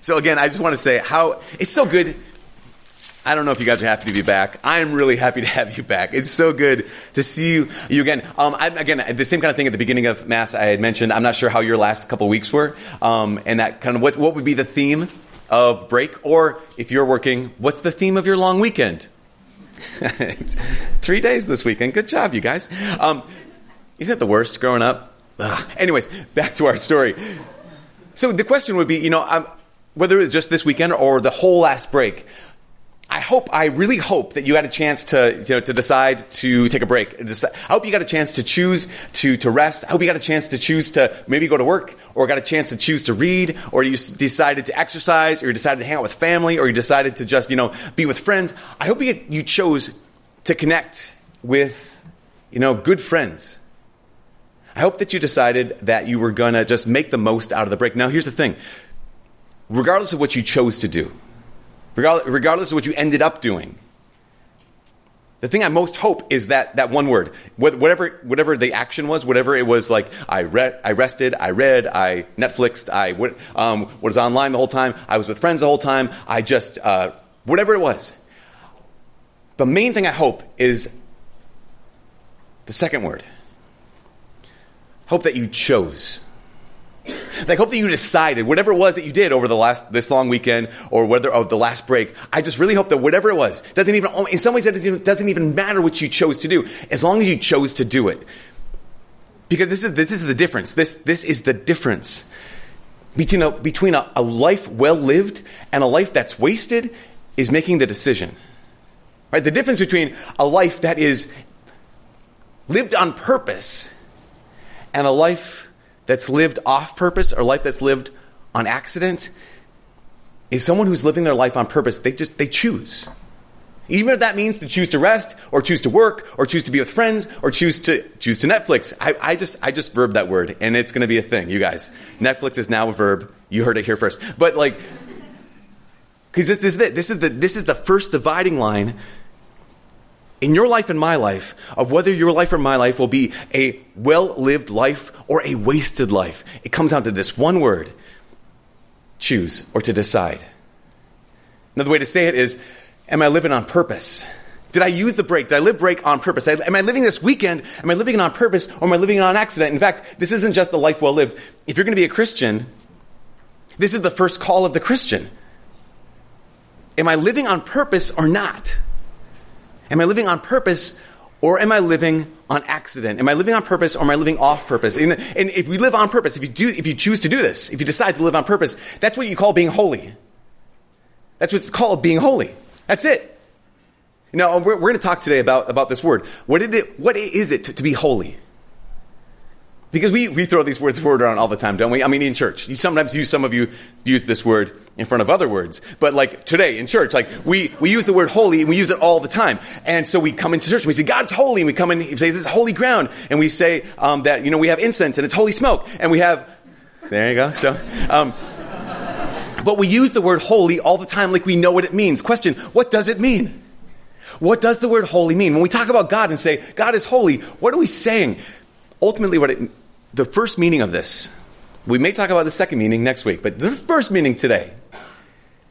So again, I just want to say how it's so good. I don't know if you guys are happy to be back. I am really happy to have you back. It's so good to see you, you again. Um, I, again, the same kind of thing at the beginning of Mass I had mentioned. I'm not sure how your last couple weeks were, um, and that kind of what, what would be the theme of break, or if you're working, what's the theme of your long weekend? it's three days this weekend. Good job, you guys. Um, isn't it the worst growing up? Ugh. Anyways, back to our story. So the question would be, you know, um, whether it's just this weekend or the whole last break, I hope, I really hope that you had a chance to, you know, to decide to take a break. I hope you got a chance to choose to, to rest. I hope you got a chance to choose to maybe go to work or got a chance to choose to read or you decided to exercise or you decided to hang out with family or you decided to just, you know, be with friends. I hope you, you chose to connect with, you know, good friends. I hope that you decided that you were going to just make the most out of the break. Now, here's the thing regardless of what you chose to do, regardless of what you ended up doing, the thing I most hope is that, that one word, whatever, whatever the action was, whatever it was like, I, read, I rested, I read, I Netflixed, I um, was online the whole time, I was with friends the whole time, I just, uh, whatever it was. The main thing I hope is the second word. Hope that you chose like, hope that you decided whatever it was that you did over the last this long weekend or whether of the last break. I just really hope that whatever it was doesn't even oh, in some ways it doesn't even matter what you chose to do as long as you chose to do it. Because this is this is the difference. This this is the difference between a, between a, a life well lived and a life that's wasted is making the decision. Right? The difference between a life that is lived on purpose and a life that's lived off purpose or life that's lived on accident is someone who's living their life on purpose. They just, they choose. Even if that means to choose to rest or choose to work or choose to be with friends or choose to choose to Netflix. I, I just I just verb that word and it's gonna be a thing, you guys. Netflix is now a verb. You heard it here first. But like because this, this is it. This is the this is the first dividing line in your life and my life of whether your life or my life will be a well lived life or a wasted life. It comes down to this one word choose or to decide. Another way to say it is Am I living on purpose? Did I use the break? Did I live break on purpose? Am I living this weekend? Am I living it on purpose or am I living it on accident? In fact, this isn't just a life well lived. If you're going to be a Christian, this is the first call of the Christian. Am I living on purpose or not? Am I living on purpose or am I living on accident? Am I living on purpose or am I living off purpose? And, and, if we live on purpose, if you do, if you choose to do this, if you decide to live on purpose, that's what you call being holy. That's what it's called being holy. That's it. Now, we're, we're going to talk today about, about this word. What, did it, what is it to, to be holy? Because we, we throw these words word around all the time, don't we? I mean, in church. You sometimes use, some of you use this word in front of other words. But like today in church, like we, we use the word holy and we use it all the time. And so we come into church and we say, God's holy. And we come in and say, this is holy ground. And we say um, that, you know, we have incense and it's holy smoke. And we have, there you go. So, um, but we use the word holy all the time like we know what it means. Question, what does it mean? What does the word holy mean? When we talk about God and say, God is holy, what are we saying? Ultimately, what it, the first meaning of this, we may talk about the second meaning next week, but the first meaning today,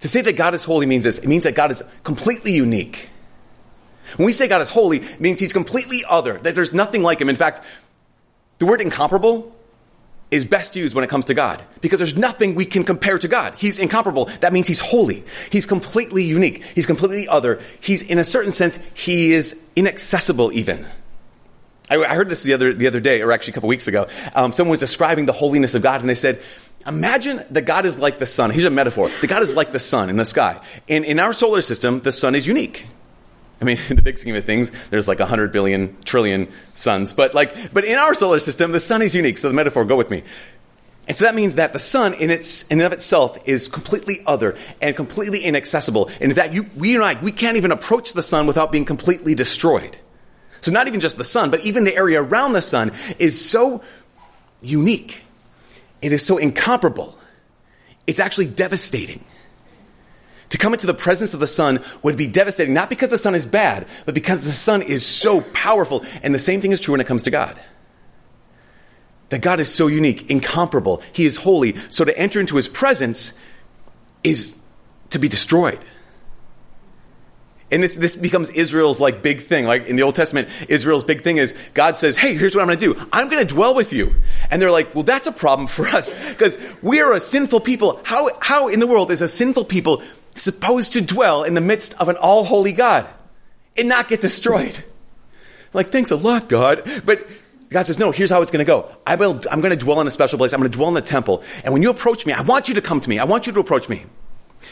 to say that God is holy means this. It means that God is completely unique. When we say God is holy, it means he's completely other, that there's nothing like him. In fact, the word incomparable is best used when it comes to God because there's nothing we can compare to God. He's incomparable. That means he's holy. He's completely unique. He's completely other. He's, in a certain sense, he is inaccessible even. I, I heard this the other, the other day, or actually a couple weeks ago. Um, someone was describing the holiness of God, and they said, Imagine that God is like the sun. Here's a metaphor. The God is like the sun in the sky. And in our solar system, the sun is unique. I mean, in the big scheme of things, there's like 100 billion, trillion suns. But like, but in our solar system, the sun is unique. So the metaphor, go with me. And so that means that the sun in its in and of itself is completely other and completely inaccessible. And that you, we and I, we can't even approach the sun without being completely destroyed. So not even just the sun, but even the area around the sun is so unique. It is so incomparable. It's actually devastating. To come into the presence of the sun would be devastating, not because the sun is bad, but because the sun is so powerful. And the same thing is true when it comes to God. That God is so unique, incomparable. He is holy. So to enter into his presence is to be destroyed. And this, this becomes Israel's like big thing. Like in the Old Testament, Israel's big thing is God says, Hey, here's what I'm going to do. I'm going to dwell with you. And they're like, well, that's a problem for us because we are a sinful people. How, how in the world is a sinful people supposed to dwell in the midst of an all holy God and not get destroyed? Like, thanks a lot, God. But God says, no, here's how it's going to go. I will, I'm going to dwell in a special place. I'm going to dwell in the temple. And when you approach me, I want you to come to me. I want you to approach me.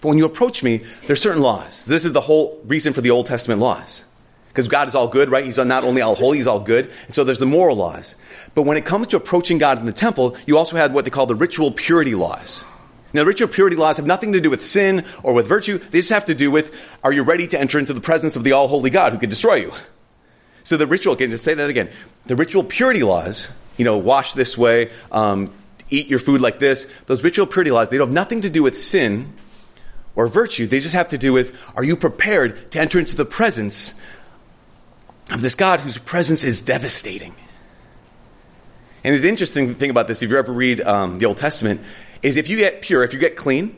But when you approach me, there's certain laws. This is the whole reason for the Old Testament laws. Because God is all good, right? He's not only all holy, he's all good. And so there's the moral laws. But when it comes to approaching God in the temple, you also have what they call the ritual purity laws. Now, ritual purity laws have nothing to do with sin or with virtue. They just have to do with, are you ready to enter into the presence of the all holy God who can destroy you? So the ritual, can just say that again. The ritual purity laws, you know, wash this way, um, eat your food like this, those ritual purity laws, they don't have nothing to do with sin or virtue. They just have to do with are you prepared to enter into the presence of this God whose presence is devastating? And the interesting thing about this, if you ever read um, the Old Testament, is if you get pure, if you get clean,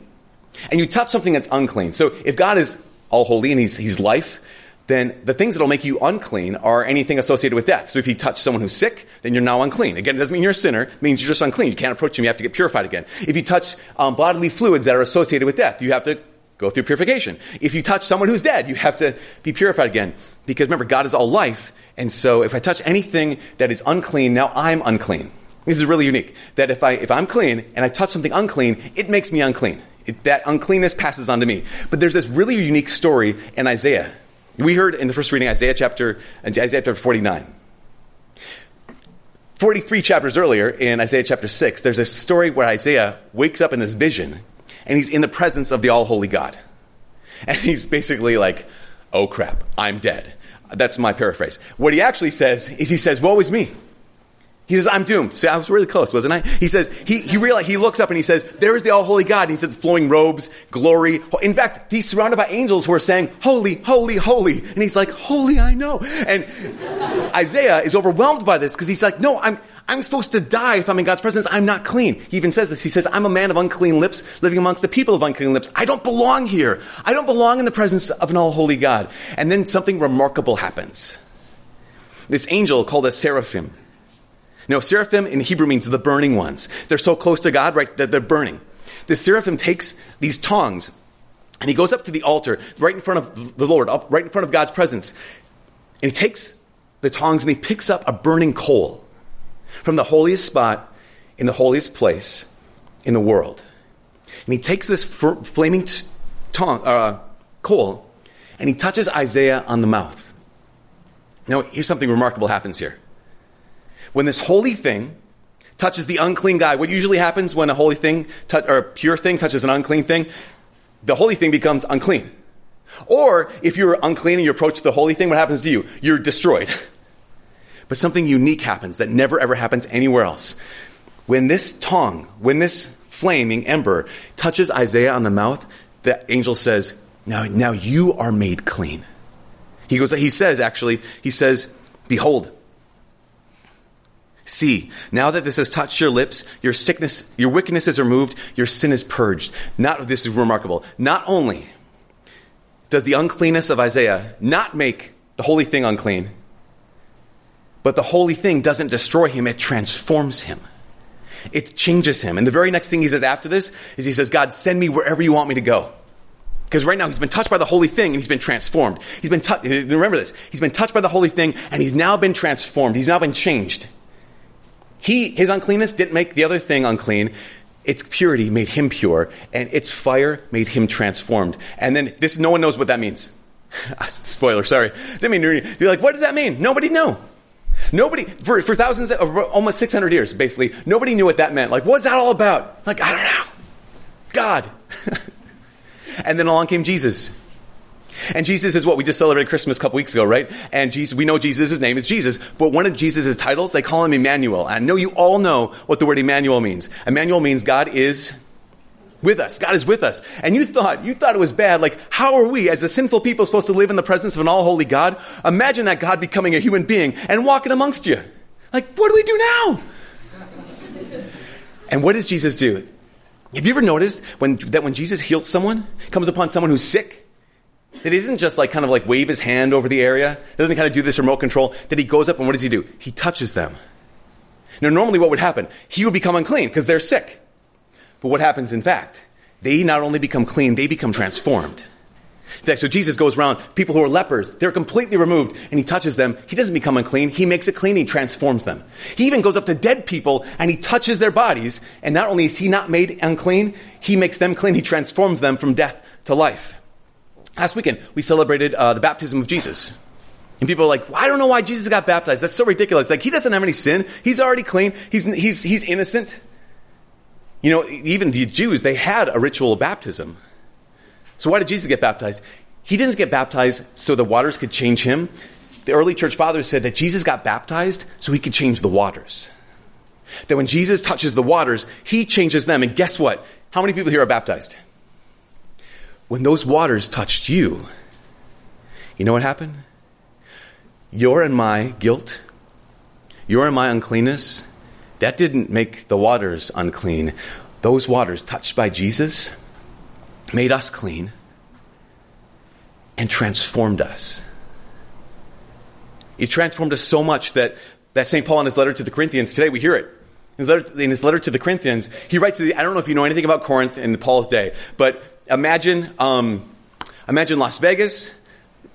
and you touch something that's unclean. So if God is all holy and he's, he's life, then the things that will make you unclean are anything associated with death. So if you touch someone who's sick, then you're now unclean. Again, it doesn't mean you're a sinner. It means you're just unclean. You can't approach him. You have to get purified again. If you touch um, bodily fluids that are associated with death, you have to go through purification. If you touch someone who's dead, you have to be purified again. Because remember, God is all life. And so if I touch anything that is unclean, now I'm unclean. This is really unique. That if, I, if I'm clean and I touch something unclean, it makes me unclean. It, that uncleanness passes on to me. But there's this really unique story in Isaiah we heard in the first reading Isaiah chapter, Isaiah chapter 49. 43 chapters earlier in Isaiah chapter 6, there's a story where Isaiah wakes up in this vision and he's in the presence of the all holy God. And he's basically like, oh crap, I'm dead. That's my paraphrase. What he actually says is he says, woe is me. He says, I'm doomed. See, I was really close, wasn't I? He says, he, he realized, he looks up and he says, there is the all-holy God. And he says, flowing robes, glory. In fact, he's surrounded by angels who are saying, holy, holy, holy. And he's like, holy, I know. And Isaiah is overwhelmed by this because he's like, no, I'm, I'm supposed to die if I'm in God's presence. I'm not clean. He even says this. He says, I'm a man of unclean lips, living amongst the people of unclean lips. I don't belong here. I don't belong in the presence of an all-holy God. And then something remarkable happens. This angel called a seraphim now, seraphim in Hebrew means the burning ones. They're so close to God, right, that they're burning. The seraphim takes these tongs and he goes up to the altar right in front of the Lord, up right in front of God's presence. And he takes the tongs and he picks up a burning coal from the holiest spot in the holiest place in the world. And he takes this flaming t- tong, uh, coal and he touches Isaiah on the mouth. Now, here's something remarkable happens here when this holy thing touches the unclean guy, what usually happens when a holy thing or a pure thing touches an unclean thing, the holy thing becomes unclean. Or if you're unclean and you approach the holy thing, what happens to you? You're destroyed. But something unique happens that never ever happens anywhere else. When this tongue, when this flaming ember touches Isaiah on the mouth, the angel says, now, now you are made clean. He goes, he says actually, he says, behold, See, now that this has touched your lips, your sickness, your wickedness is removed, your sin is purged. Not, this is remarkable. Not only does the uncleanness of Isaiah not make the holy thing unclean, but the holy thing doesn't destroy him, it transforms him. It changes him. And the very next thing he says after this is he says, God, send me wherever you want me to go. Because right now he's been touched by the holy thing and he's been transformed. He's been touched, remember this, he's been touched by the holy thing and he's now been transformed. He's now been changed. He, his uncleanness didn't make the other thing unclean. Its purity made him pure, and its fire made him transformed. And then this, no one knows what that means. Spoiler, sorry. Didn't mean to, you're like, what does that mean? Nobody knew. Nobody, for, for thousands, of, almost 600 years, basically, nobody knew what that meant. Like, what's that all about? Like, I don't know. God. and then along came Jesus. And Jesus is what we just celebrated Christmas a couple weeks ago, right? And Jesus, we know Jesus' name is Jesus, but one of Jesus' titles, they call him Emmanuel. I know you all know what the word Emmanuel means. Emmanuel means God is with us. God is with us. And you thought, you thought it was bad. Like, how are we as a sinful people supposed to live in the presence of an all holy God? Imagine that God becoming a human being and walking amongst you. Like, what do we do now? and what does Jesus do? Have you ever noticed when, that when Jesus heals someone, comes upon someone who's sick, that he doesn't just like kind of like wave his hand over the area, doesn't kind of do this remote control, that he goes up and what does he do? He touches them. Now, normally what would happen? He would become unclean because they're sick. But what happens in fact? They not only become clean, they become transformed. In fact, so Jesus goes around, people who are lepers, they're completely removed, and he touches them. He doesn't become unclean, he makes it clean, he transforms them. He even goes up to dead people and he touches their bodies, and not only is he not made unclean, he makes them clean, he transforms them from death to life. Last weekend, we celebrated uh, the baptism of Jesus. And people are like, well, I don't know why Jesus got baptized. That's so ridiculous. Like, he doesn't have any sin. He's already clean. He's, he's, he's innocent. You know, even the Jews, they had a ritual of baptism. So why did Jesus get baptized? He didn't get baptized so the waters could change him. The early church fathers said that Jesus got baptized so he could change the waters. That when Jesus touches the waters, he changes them. And guess what? How many people here are baptized? When those waters touched you, you know what happened? Your and my guilt, your and my uncleanness, that didn't make the waters unclean. Those waters touched by Jesus made us clean and transformed us. He transformed us so much that, that St. Paul in his letter to the Corinthians, today we hear it. In his, letter, in his letter to the Corinthians, he writes to the, I don't know if you know anything about Corinth in Paul's day, but imagine, um, imagine Las Vegas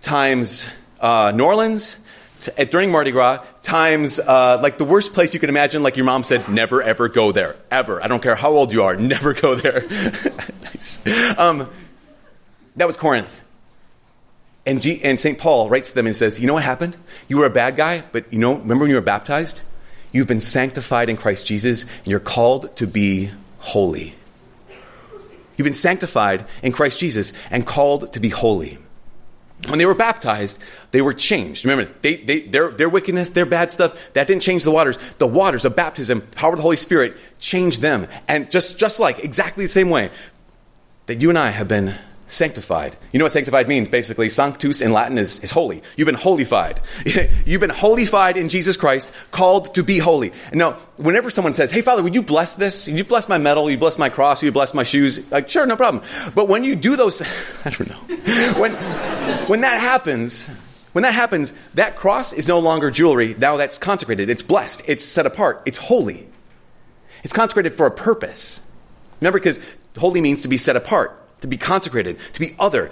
times uh, New Orleans t- during Mardi Gras times uh, like the worst place you can imagine. Like your mom said, never ever go there ever. I don't care how old you are, never go there. nice. Um, that was Corinth. And, G- and St. Paul writes to them and says, You know what happened? You were a bad guy, but you know, remember when you were baptized? You've been sanctified in Christ Jesus, and you're called to be holy. You've been sanctified in Christ Jesus and called to be holy. When they were baptized, they were changed. Remember, they, they, their, their wickedness, their bad stuff, that didn't change the waters. The waters of baptism, power of the Holy Spirit, changed them. And just, just like, exactly the same way that you and I have been sanctified. You know what sanctified means? Basically, sanctus in Latin is, is holy. You've been holified. You've been holified in Jesus Christ, called to be holy. Now, whenever someone says, Hey, Father, would you bless this? You bless my medal? You bless my cross? You bless my shoes? Like, sure, no problem. But when you do those, I don't know. When, when that happens, when that happens, that cross is no longer jewelry. Now that's consecrated. It's blessed. It's set apart. It's holy. It's consecrated for a purpose. Remember, because holy means to be set apart to be consecrated, to be other.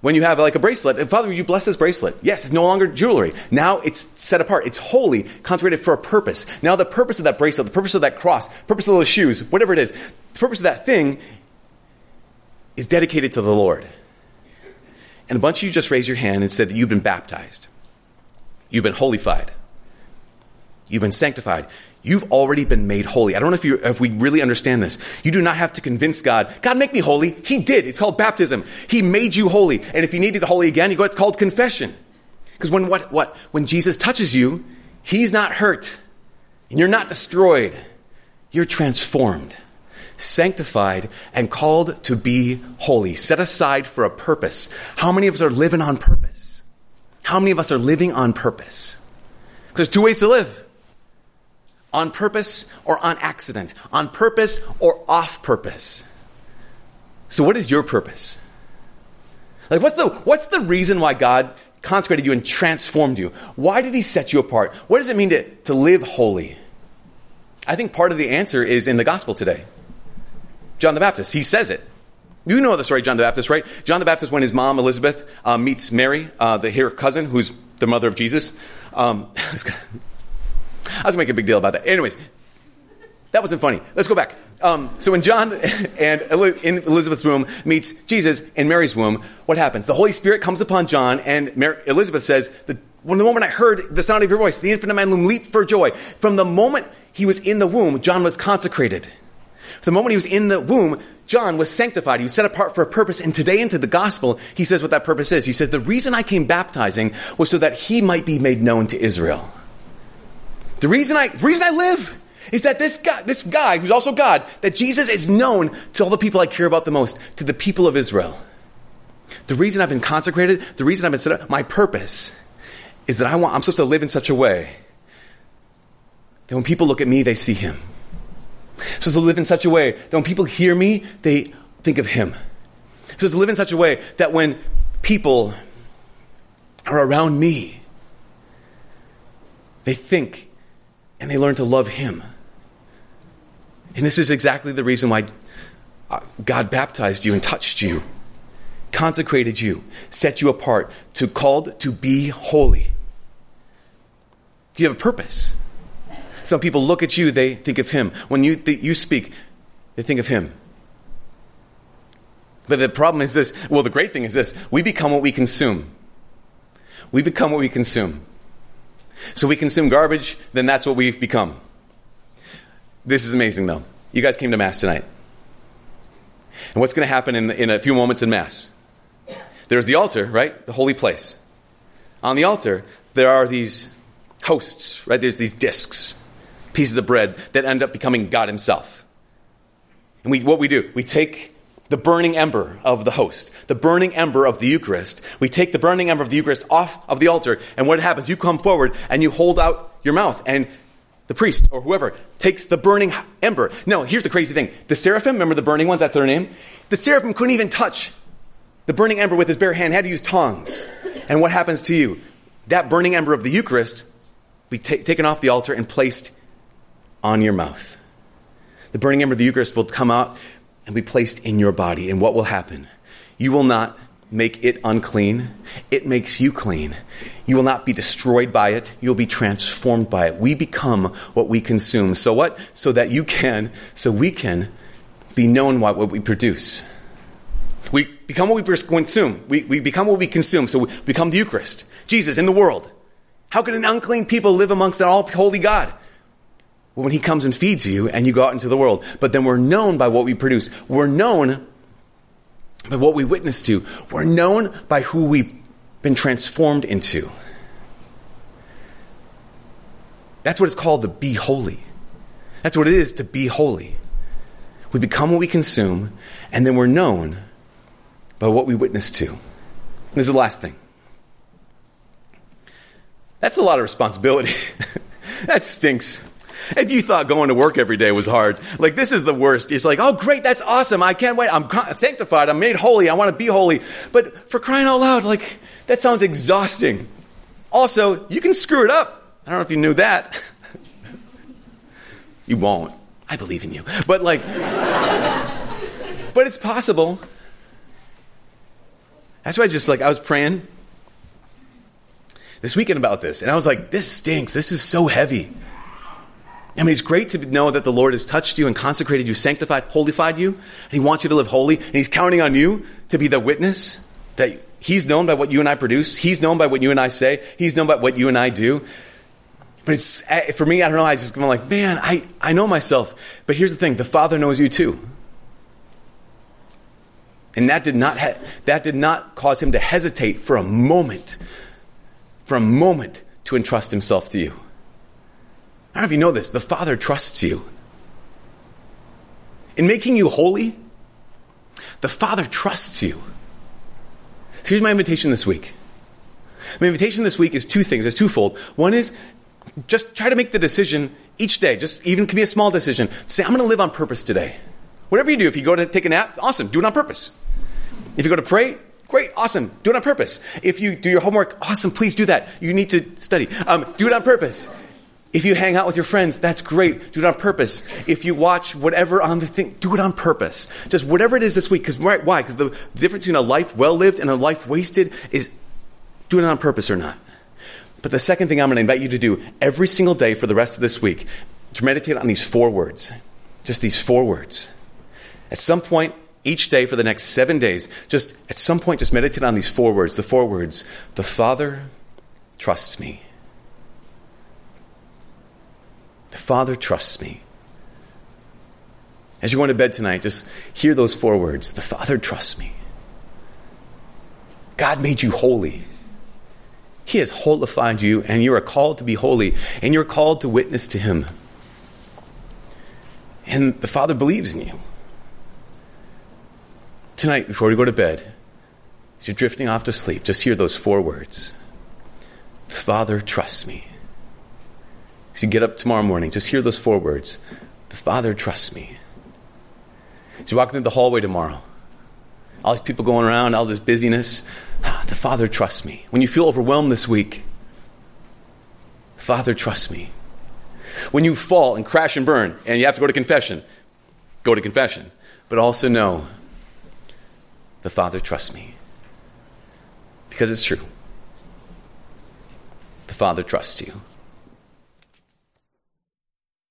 When you have like a bracelet, Father, you bless this bracelet? Yes, it's no longer jewelry. Now it's set apart. It's holy, consecrated for a purpose. Now the purpose of that bracelet, the purpose of that cross, purpose of those shoes, whatever it is, the purpose of that thing is dedicated to the Lord. And a bunch of you just raised your hand and said that you've been baptized. You've been holified. You've been sanctified. You've already been made holy. I don't know if, you, if we really understand this. You do not have to convince God, God, make me holy. He did. It's called baptism. He made you holy. And if you need to needed holy again, you go, it's called confession. Because when, what, what, when Jesus touches you, he's not hurt. And you're not destroyed. You're transformed, sanctified, and called to be holy, set aside for a purpose. How many of us are living on purpose? How many of us are living on purpose? Because there's two ways to live on purpose or on accident, on purpose or off purpose. So, what is your purpose? Like, what's the, what's the reason why God consecrated you and transformed you? Why did He set you apart? What does it mean to, to live holy? I think part of the answer is in the gospel today. John the Baptist, he says it. You know the story, John the Baptist, right? John the Baptist, when his mom Elizabeth uh, meets Mary, uh, the her cousin, who's the mother of Jesus. Um, I was making a big deal about that. Anyways, that wasn't funny. Let's go back. Um, so when John and in Elizabeth's womb meets Jesus in Mary's womb, what happens? The Holy Spirit comes upon John, and Mary, Elizabeth says, the, "When the moment I heard the sound of your voice, the infant in my womb leaped for joy." From the moment he was in the womb, John was consecrated. From the moment he was in the womb, John was sanctified. He was set apart for a purpose. And today, into the gospel, he says what that purpose is. He says, "The reason I came baptizing was so that he might be made known to Israel." The reason I, the reason I live is that this guy, this guy who's also God, that Jesus is known to all the people I care about the most, to the people of Israel. The reason I've been consecrated, the reason I've been set up, my purpose is that I want, I'm supposed to live in such a way that when people look at me, they see him. So to live in such a way that when people hear me, they think of Him. So to live in such a way that when people are around me, they think and they learn to love Him. And this is exactly the reason why uh, God baptized you and touched you, consecrated you, set you apart, to called to be holy. You have a purpose. Some people look at you, they think of him. When you, th- you speak, they think of him. But the problem is this well, the great thing is this we become what we consume. We become what we consume. So we consume garbage, then that's what we've become. This is amazing, though. You guys came to Mass tonight. And what's going to happen in, in a few moments in Mass? There's the altar, right? The holy place. On the altar, there are these hosts, right? There's these discs, pieces of bread that end up becoming God Himself. And we, what we do, we take the burning ember of the host, the burning ember of the Eucharist. We take the burning ember of the Eucharist off of the altar, and what happens? You come forward and you hold out your mouth, and the priest or whoever takes the burning ember. No, here's the crazy thing. The seraphim, remember the burning ones? That's their name? The seraphim couldn't even touch the burning ember with his bare hand, had to use tongs. And what happens to you? That burning ember of the Eucharist be ta- taken off the altar and placed on your mouth. The burning ember of the Eucharist will come out and be placed in your body. And what will happen? You will not make it unclean. It makes you clean. You will not be destroyed by it. You'll be transformed by it. We become what we consume. So what? So that you can, so we can be known by what we produce. We become what we consume. We, we become what we consume. So we become the Eucharist. Jesus in the world. How can an unclean people live amongst an all holy God? When he comes and feeds you and you go out into the world. But then we're known by what we produce. We're known by what we witness to. We're known by who we've been transformed into. That's what it's called to be holy. That's what it is to be holy. We become what we consume, and then we're known by what we witness to. And this is the last thing. That's a lot of responsibility. that stinks. If you thought going to work every day was hard, like this is the worst. It's like, oh great, that's awesome. I can't wait. I'm sanctified. I'm made holy. I want to be holy. But for crying out loud, like that sounds exhausting. Also, you can screw it up. I don't know if you knew that. you won't. I believe in you. But like, but it's possible. That's why I just like, I was praying this weekend about this, and I was like, this stinks. This is so heavy. I mean, it's great to know that the Lord has touched you and consecrated you, sanctified, holified you, and He wants you to live holy, and He's counting on you to be the witness that He's known by what you and I produce. He's known by what you and I say. He's known by what you and I do. But it's, eh, for me, I don't know, I just going like, man, I, I know myself. But here's the thing the Father knows you too. And that did not, ha- that did not cause him to hesitate for a moment, for a moment to entrust himself to you. I don't know if you know this, the Father trusts you. In making you holy, the Father trusts you. So here's my invitation this week. My invitation this week is two things. It's twofold. One is just try to make the decision each day, just even can be a small decision. Say, I'm going to live on purpose today. Whatever you do, if you go to take a nap, awesome, do it on purpose. If you go to pray, great, awesome, do it on purpose. If you do your homework, awesome, please do that. You need to study. Um, do it on purpose. If you hang out with your friends, that's great. Do it on purpose. If you watch whatever on the thing, do it on purpose. Just whatever it is this week. Because right, why? Because the difference between a life well lived and a life wasted is doing it on purpose or not. But the second thing I'm going to invite you to do every single day for the rest of this week, to meditate on these four words. Just these four words. At some point each day for the next seven days, just at some point, just meditate on these four words. The four words The Father trusts me. The Father trusts me. As you're going to bed tonight, just hear those four words The Father trusts me. God made you holy. He has holified you, and you are called to be holy, and you're called to witness to Him. And the Father believes in you. Tonight, before you go to bed, as you're drifting off to sleep, just hear those four words The Father trusts me. You get up tomorrow morning, just hear those four words. The The Father trusts me. As you walk through the hallway tomorrow, all these people going around, all this busyness, ah, the Father trusts me. When you feel overwhelmed this week, Father trusts me. When you fall and crash and burn and you have to go to confession, go to confession. But also know the Father trusts me. Because it's true. The Father trusts you.